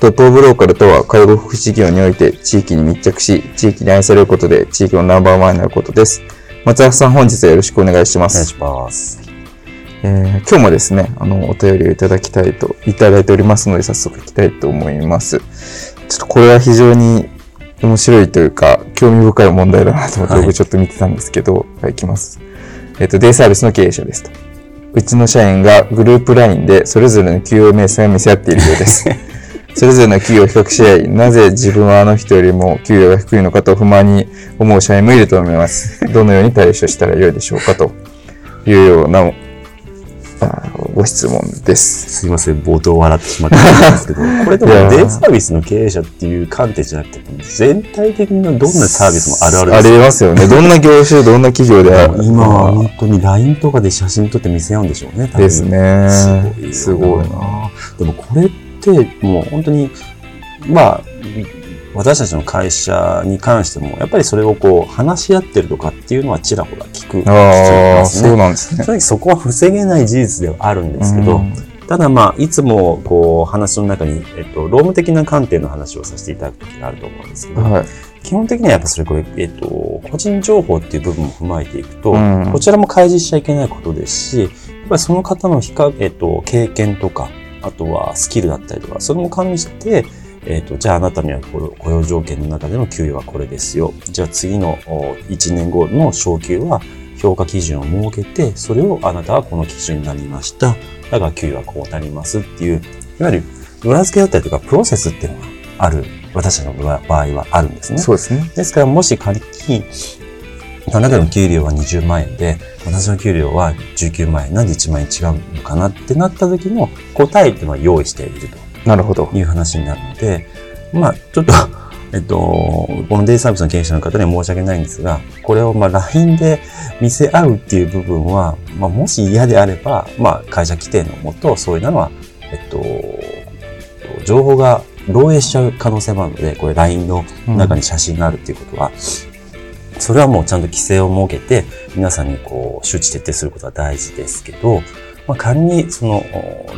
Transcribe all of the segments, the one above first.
トップオブローカルとは介護福祉事業において地域に密着し、地域に愛されることで地域のナンバーワンになることです。松田さん本日はよろしくお願いします。お願いします。えー、今日もですね、あの、お便りをいただきたいと、いただいておりますので、早速いきたいと思います。ちょっとこれは非常に面白いというか、興味深い問題だなと思って、僕ちょっと見てたんですけど、はい、いきます。えっ、と、デイサービスの経営者ですと。うちの社員がグループ LINE でそれぞれの給与明細を見せ合っているようです。それぞれの給与を比較し合い、なぜ自分はあの人よりも給与が低いのかと不満に思う社員もいると思います。どのように対処したらよいでしょうかというようなご質問です。すいません、冒頭笑ってしまったんですけど、これでもデイサービスの経営者っていう観点じゃなくて、全体的にどんなサービスもあるあるです、ありますよね。どんな業種、どんな企業である今は本当に LINE とかで写真撮って見せ合うんでしょうね。ですね。すごいな。でもこれってもう本当に、まあ、私たちの会社に関しても、やっぱりそれをこう話し合ってるとかっていうのはちらほら聞くああ、そうなんですね。正直そこは防げない事実ではあるんですけど、ただまあ、いつもこう話の中に、えっと、労務的な観点の話をさせていただく時があると思うんですけど、はい、基本的にはやっぱそれこれ、えっと、個人情報っていう部分も踏まえていくと、うん、こちらも開示しちゃいけないことですし、やっぱりその方の比較、えっと、経験とか、あとはスキルだったりとか、それも加味して、えっ、ー、と、じゃああなたには雇用条件の中での給与はこれですよ。じゃあ次の1年後の昇給は評価基準を設けて、それをあなたはこの基準になりました。だから給与はこうなりますっていう、いわゆる裏付けだったりとかプロセスっていうのがある、私たちの場合はあるんですね。そうですね。ですからもし仮に、あなたの給料は20万円で、私の給料は19万円、なんで1万円違うのかなってなった時の答えっていうのは用意していると。なるほど。いう話になるので、まあ、ちょっとえっと、このデイサービスの経営者の方には申し訳ないんですが、これをまあ LINE で見せ合うっていう部分は、まあ、もし嫌であれば、まあ、会社規定のもと、そういうのは、えっと、情報が漏洩しちゃう可能性もあるので、これ LINE の中に写真があるっていうことは、うん、それはもうちゃんと規制を設けて、皆さんにこう、周知徹底することは大事ですけど、まあ、仮にその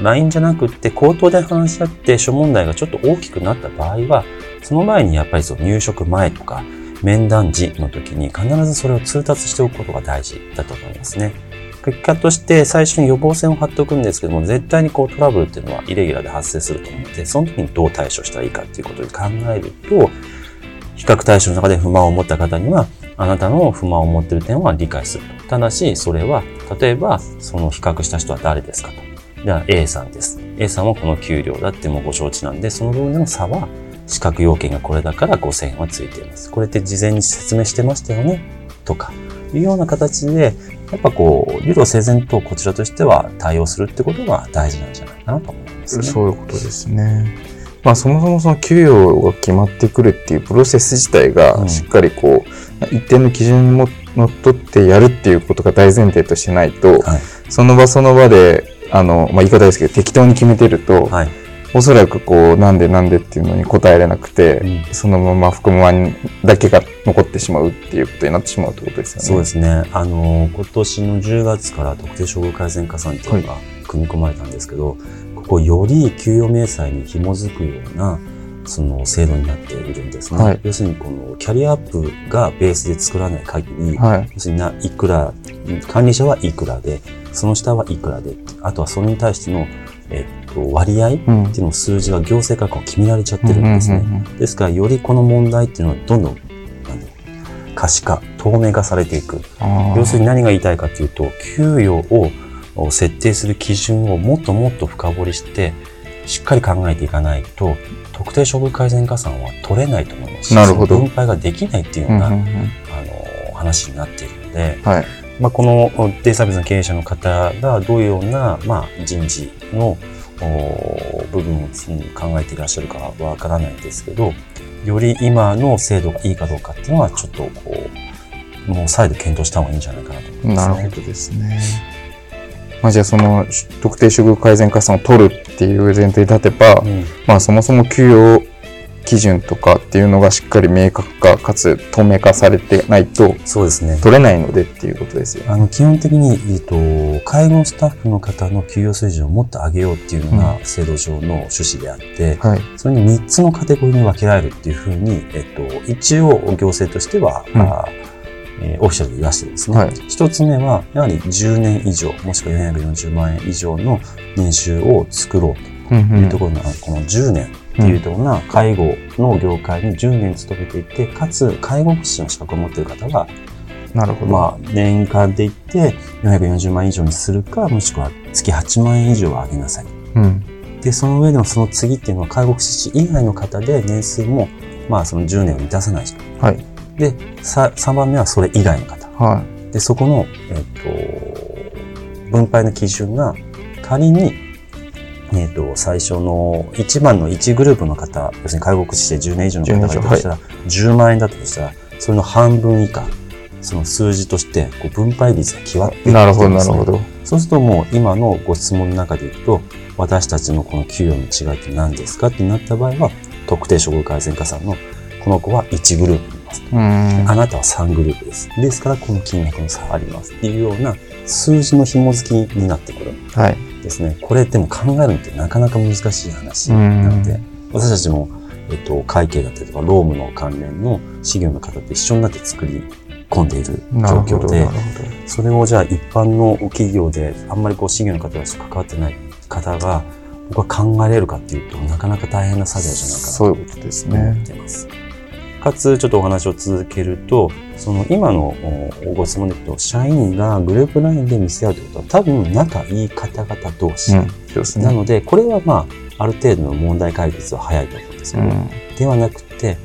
LINE じゃなくって口頭で話し合って諸問題がちょっと大きくなった場合は、その前にやっぱりその入職前とか面談時の時に必ずそれを通達しておくことが大事だと思いますね。結果として最初に予防線を張っておくんですけども、絶対にこうトラブルっていうのはイレギュラーで発生すると思うので、その時にどう対処したらいいかっていうことで考えると、比較対象の中で不満を持った方には、あなたの不満を持っている点は理解すると。ただし、それは、例えば、その比較した人は誰ですかと。じゃあ A さんです。A さんはこの給料だってもうご承知なんで、その分の差は、資格要件がこれだから5000円はついています。これって事前に説明してましたよねとか、いうような形で、やっぱこう、理路整然とこちらとしては対応するってことが大事なんじゃないかなと思います、ね、そういうことですね。まあ、そもそもその給与が決まってくるっていうプロセス自体がしっかりこう、一定の基準にのっとってやるっていうことが大前提としないと、はい、その場その場であの、まあ、言い方ですけど適当に決めてると、はい、おそらくこうなんでなんでっていうのに答えれなくて、うん、そのまま不満だけが残ってしまうっていうことになってしまうってことですよね。そうですね。あの今年の10月から特定処遇改善加算っていうのが組み込まれたんですけど、はいこうより給与明細に紐づくようなその制度になっているんですね。はい、要するにこのキャリアアップがベースで作らない限り、はい、要するにないくら、管理者はいくらで、その下はいくらで、あとはそれに対してのえっと、割合ってうん。いうのを数字が行政から決められちゃってるんですね。ですから、よりこの問題っていうのはどんどん、可視化、透明化されていく。要するに何が言いたいかというと、給与を設定する基準をもっともっと深掘りして、しっかり考えていかないと、特定処遇改善加算は取れないと思いますし、なるほど分配ができないっていうような、うんうんうんあの、話になっているので、はい。まあ、このデイサービスの経営者の方がどういうような、まあ、人事のお部分を考えていらっしゃるかはわからないんですけど、より今の制度がいいかどうかっていうのは、ちょっとこう、もう再度検討した方がいいんじゃないかなと思いますね。なるほどですね。まあじゃあその特定処遇改善加算を取るっていう前提に立てば、うんまあそもそも給与基準とかっていうのがしっかり明確化かつ透明化されてないとそうですね。取れないのでっていうことですよ。あの、基本的に、えっと、介護スタッフの方の給与水準をもっと上げようっていうのが制度上の趣旨であって、はい。それに3つのカテゴリーに分けられるっていうふうに、えっと、一応行政としては、うんあえーオフィシャルで言わせてですね。はい一つ目は、やはり10年以上、もしくは440万円以上の年収を作ろううんというところの、この10年っていうところが、介護の業界に10年勤めていて、かつ介護福祉の資格を持っている方が、なるほど。まあ、年間で言って440万円以上にするか、もしくは月8万円以上は上げなさい。うん。で、その上でのその次っていうのは介護福祉士以外の方で年数も、まあその10年を満たさない人。はい。で、さ3番目はそれ以外の方。はで、そこの、えっ、と、分配の基準が仮に、えっ、と、最初の1番の1グループの方、要するに介護福祉士で10年以上の方がいたとしたら、10万円だったとしたら、それの半分以下、その数字として、こう分配率が決まって。なるほど、なるほど。そうするともう今のご質問の中でいくと、私たちのこの給与の違いって何ですかってなった場合は、特定処遇改善加算のこの子は1グループ。あなたは3グループです。ですからこの金額の差がありますっていうような数字の紐付きになってくるんはい。ですね。これでも考えるのってなかなか難しい話なので、私たちも、えっと、会計だったりとか、労務の関連の事業の方と一緒になって作り込んでいる状況でそれをじゃあ一般の企業であんまりこう事業の方として関わってない方が僕は考えれるかっていうとなかなか大変な作業じゃないかなそういうことですと思ねっ。ています。かつちょっとお話を続けるとその今のおご質問で言うと社員がグループラインで見せ合うということは多分仲いい方々同士、うん。ね。なのでこれはまあある程度の問題解決は早いと思うんですけど、うん。ではなくて、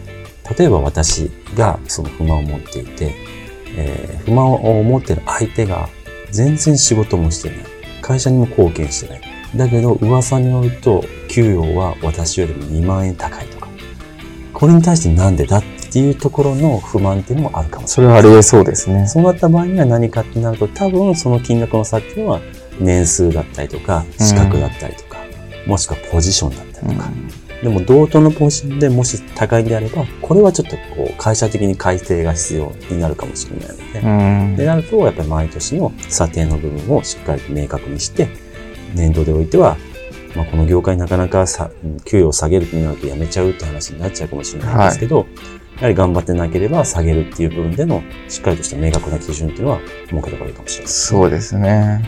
例えば私がその不満を持っていて、えー不満を持っている相手が全然仕事もしてない。会社にも貢献してない。だけど噂によると、給与は私よりも2万円高いとか。これに対してなんでだっていうところの不満っていうのもあるかもしそれない。れはありえそうですね。そうなった場合には何かってなると、多分その金額の差っていうのは年数だったりとか、資格だったりとか、もしくはポジションだったりとか。でも同等のポジションでもし高いんであれば、これはちょっとこう会社的に改定が必要になるかもしれないので、うん。でなるとやっぱり毎年の査定の部分をしっかりと明確にして、年度でおいては、まあ、この業界なかなかさうん給与を下げるとなるとやめちゃうって話になっちゃうかもしれないんですけど、やはり頑張ってなければ下げるっていう部分でのしっかりとした明確な基準っていうのは設けた方がいいかもしれない。そうですね。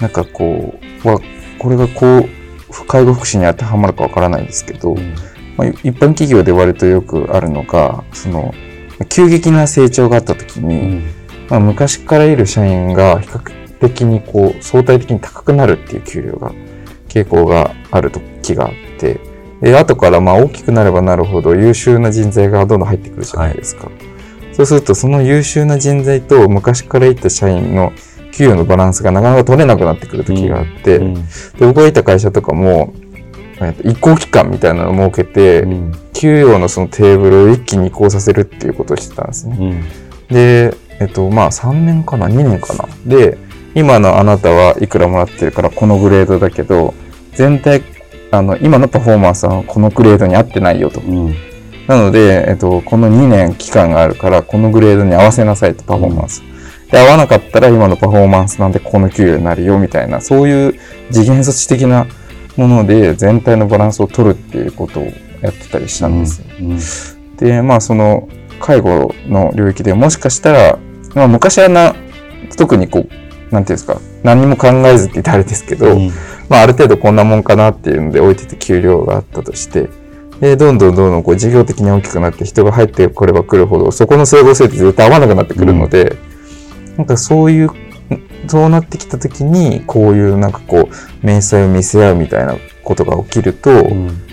なんかこう、はこれがこう、介護福祉に当てはまるかわからないんですけど、うんまあ、一般企業で割とよくあるのが、その、急激な成長があった時に、うんまあ、昔からいる社員が比較的にこう、相対的に高くなるっていう給料が、傾向がある時があって、で、後からまあ大きくなればなるほど優秀な人材がどんどん入ってくるじゃないですか。そうすると、その優秀な人材と昔からいた社員の給与のバランスがなかなか取れなくなってくる時があって、うんで僕がいた会社とかも、えっと移行期間みたいなのを設けて、うん給与のそのテーブルを一気に移行させるっていうことをしてたんですね。うんで、えっと、まあ3年かな ?2 年かな？で、今のあなたはいくらもらってるからこのグレードだけど、全体、あの、今のパフォーマンスはこのグレードに合ってないよと。うんなので、えっと、この2年期間があるから、このグレードに合わせなさいと、パフォーマンス。で、合わなかったら今のパフォーマンスなんでこの給与になるよ、みたいな、そういう次元措置的なもので全体のバランスを取るっていうことをやってたりしたんですよ。うんで、まあその介護の領域でもしかしたら、まあ昔はな、特にこう、なんていうんですか、何にも考えずって言ったらあれですけど、うん。まあある程度こんなもんかなっていうので置いてて給料があったとして、で、どんどんどんどんこう事業的に大きくなって人が入ってこれば来るほど、そこの整合性って絶対合わなくなってくるので、なんかそういう、そうなってきた時に、こういうなんかこう、明細を見せ合うみたいなことが起きると、うん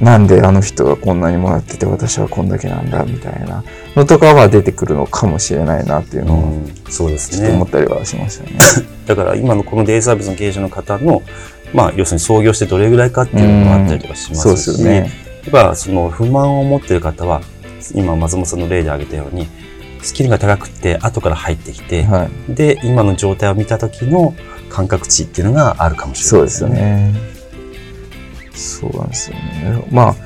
なんであの人がこんなにもらってて私はこんだけなんだみたいなのとかは出てくるのかもしれないなっていうのをうんそうですちょっと思ね。ったりはしましたね。だから今のこのデイサービスの経営者の方の、まあ要するに創業してどれぐらいかっていうのがあったりとかしますし、そうですよね。やっぱその不満を持っている方は、今松本さんの例で挙げたように、スキルが高くて後から入ってきて、はい。で、今の状態を見た時の感覚値っていうのがあるかもしれないそうですよ。ね。そうなんですよね。まあ、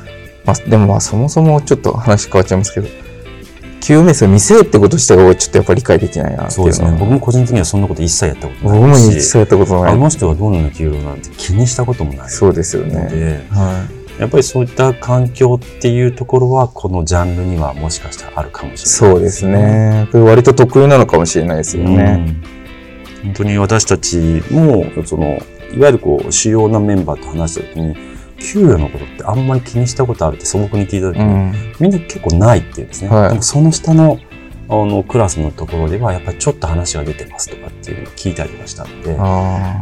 まあ、でもまあそもそもちょっと話変わっちゃいますけど、給与明細を見せるってこと自体がちょっとやっぱり理解できないなっていう。そですね。僕も個人的にはそんなこと一切やったこと僕もないし、一切やったことない。あの人はどんな給料なんて気にしたこともないそうですよのね。で、はやっぱりそういった環境っていうところは、このジャンルにはもしかしたらあるかもしれないい。そうです。ね。割と得意なのかもしれないですよね。うん本当に私たちも、その、いわゆるこう、主要なメンバーと話したときに、給与のことってあんまり気にしたことあるって素朴に聞いたときに、うん。みんな結構ないっていうんですね。はいでもその下の、あの、クラスのところでは、やっぱりちょっと話が出てますとかっていうのを聞いたりとかしたんで。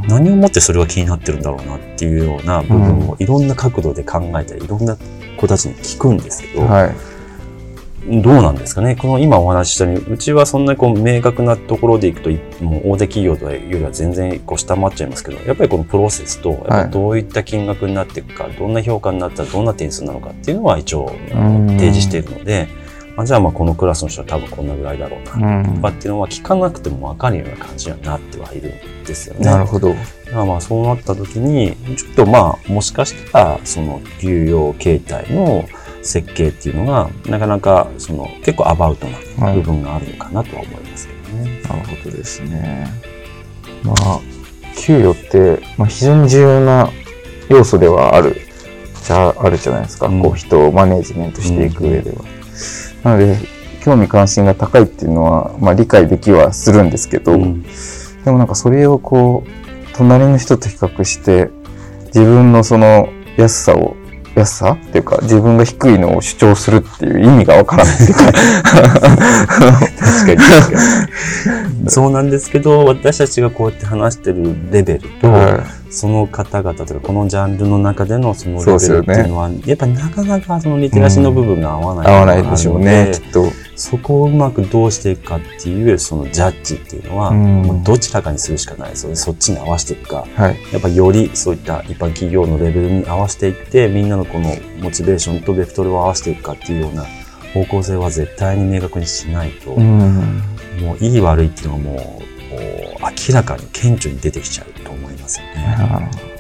何をもってそれが気になってるんだろうなっていうような部分をいろんな角度で考えたり、いろんな子たちに聞くんですけど、はい。どうなんですかね？この今お話ししたように、うちはそんなにこう明確なところでいくと、いもう大手企業というよりは全然こう下回っちゃいますけど、やっぱりこのプロセスと、やっぱりどういった金額になっていくか、どんな評価になったらどんな点数なのかっていうのは一応提示しているので、あじゃあまあこのクラスの人は多分こんなぐらいだろうな、うんとかっていうのは聞かなくても分かるような感じにはなってはいるんですよね。なるほど。まあまあそうなった時に、ちょっとまあもしかしたらその給与形態の設計っていうのがなかなかその結構アバウトなはい部分があるのかなとは思いますけどね。なるほどですね。まあ、給与って、まあ、非常に重要な要素ではある、じゃあるじゃないですか。うんこう、人をマネジメントしていく上では。なので、興味関心が高いっていうのは、まあ、理解できはするんですけど、うんでもなんかそれをこう、隣の人と比較して、自分のその安さを、安さ？っていうか、自分が低いのを主張するっていう意味がわからないっていうか。確かに確かに。そうなんですけど、私たちがこうやって話してるレベルと、はその方々というか、このジャンルの中でのそのレベルっていうのは、やっぱりなかなかそのリテラシーの部分が合わないい。合わないでしょうね、きっと。そこをうまくどうしていくかっていう、そのジャッジっていうのは、うんもうどちらかにするしかないですよね。そっちに合わせていくか、はい。やっぱよりそういった一般企業のレベルに合わせていって、みんなのこのモチベーションとベクトルを合わせていくかっていうような方向性は絶対に明確にしないと、うん。もういい悪いっていうのがもう明らかに顕著に出てきちゃうと思いますよね。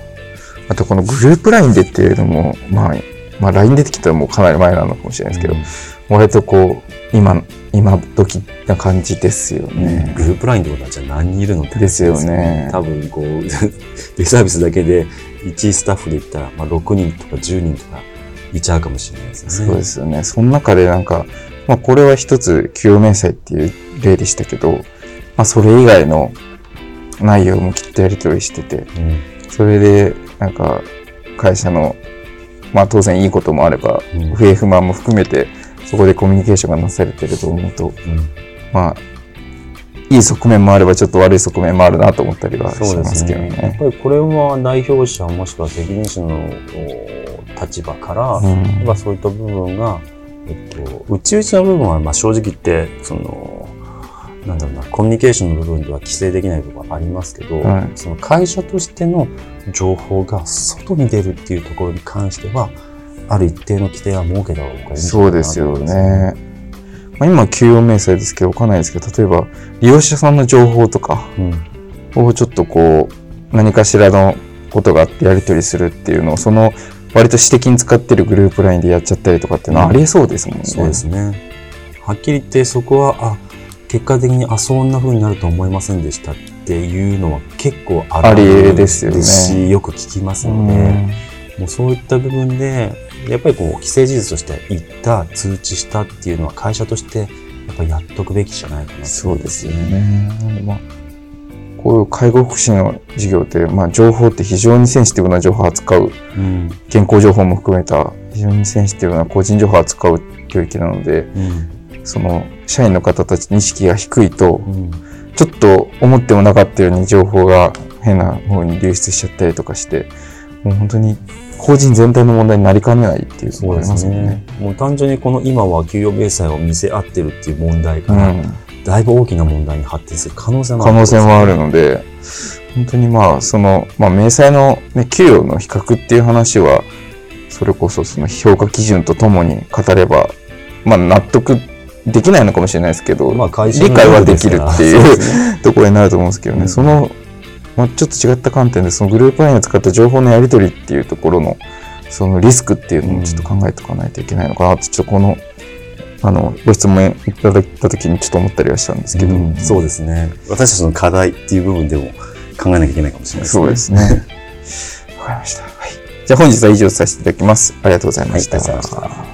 あとこのグループ LINE でっていうのも、まあ、まあ LINE 出てきたらもうかなり前なのかもしれないですけど、割とこう、今、今時な感じですようんね。グループラインってことはじゃあ何人いるのって話ですよね多分こう、デイサービスだけで1スタッフで言ったら、まあ、6人とか10人とかいちゃうかもしれないですよね。そうですよね。その中でなんか、まあこれは一つ給与明細っていう例でしたけど、まあそれ以外の内容もきっとやり取りしてて、うんそれでなんか会社の、まあ当然いいこともあれば、うん不平不満も含めて、そこでコミュニケーションがなされてると思うと、うんまあ、いい側面もあればちょっと悪い側面もあるなと思ったりはしますすけどね。やっね。ぱりこれは代表者もしくは責任者のお立場から、うんそういった部分が、えっと、内々の部分はまあ正直言って、その、なんだろうな、コミュニケーションの部分では規制できない部分はありますけど、はいその会社としての情報が外に出るっていうところに関しては、ある一定の規定は設けた方がいいんじゃないかなそうですよね。まあ、今、給与明細ですけど、わかんないですけど、例えば、利用者さんの情報とかうん。をちょっとこう、何かしらのことがあってやり取りするっていうのを、その、割と私的に使ってるグループ LINE でやっちゃったりとかっていうのはありえそうですもんね。そうですね。はっきり言ってそこは、あ、結果的に、あ、そんな風になると思いませんでしたっていうのは結構ありえですよねし、よく聞きますので、もうそういった部分で、やっぱりこう、既成事実として言った、通知したっていうのは会社として、やっぱりやっとくべきじゃないかなとそうですよね。まあ、こういう介護福祉の事業って、まあ、情報って非常にセンシティブな情報を扱う、うん。健康情報も含めた非常にセンシティブな個人情報を扱う領域なので、うん。その社員の方たちの意識が低いと、うん。ちょっと思ってもなかったように情報が変な方に流出しちゃったりとかして、もう本当に法人全体の問題になりかねないっていうところありますもんね。もう単純にこの今は給与明細を見せ合ってるっていう問題から、うんだいぶ大きな問題に発展する可能性もあ可る。能性もあるので、本当にまあ、その、まあ、明細の、ね、給与の比較っていう話は、それこそその評価基準とともに語れば、まあ、納得できないのかもしれないですけど、まあ理の解はできるっていうねところになると思うんですけどね、うんその、まあ、ちょっと違った観点で、そのグループラインを使った情報のやり取りっていうところの、そのリスクっていうのをちょっと考えておかないといけないのかなって、ちょっとこの、あの、ご質問いただいた時にちょっと思ったりはしたんですけど、うんそうですね。私たちの課題っていう部分でも考えなきゃいけないかもしれないですね。そうですね。わかりました。はい。じゃあ本日は以上させていただきます。ありがとうございました。はい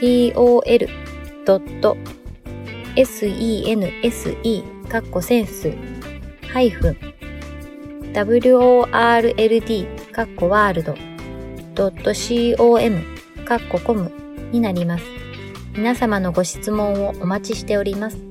tol.sense かっこセンスハイフン world かっこワールド .com かっこコムになります。皆様のご質問をお待ちしております。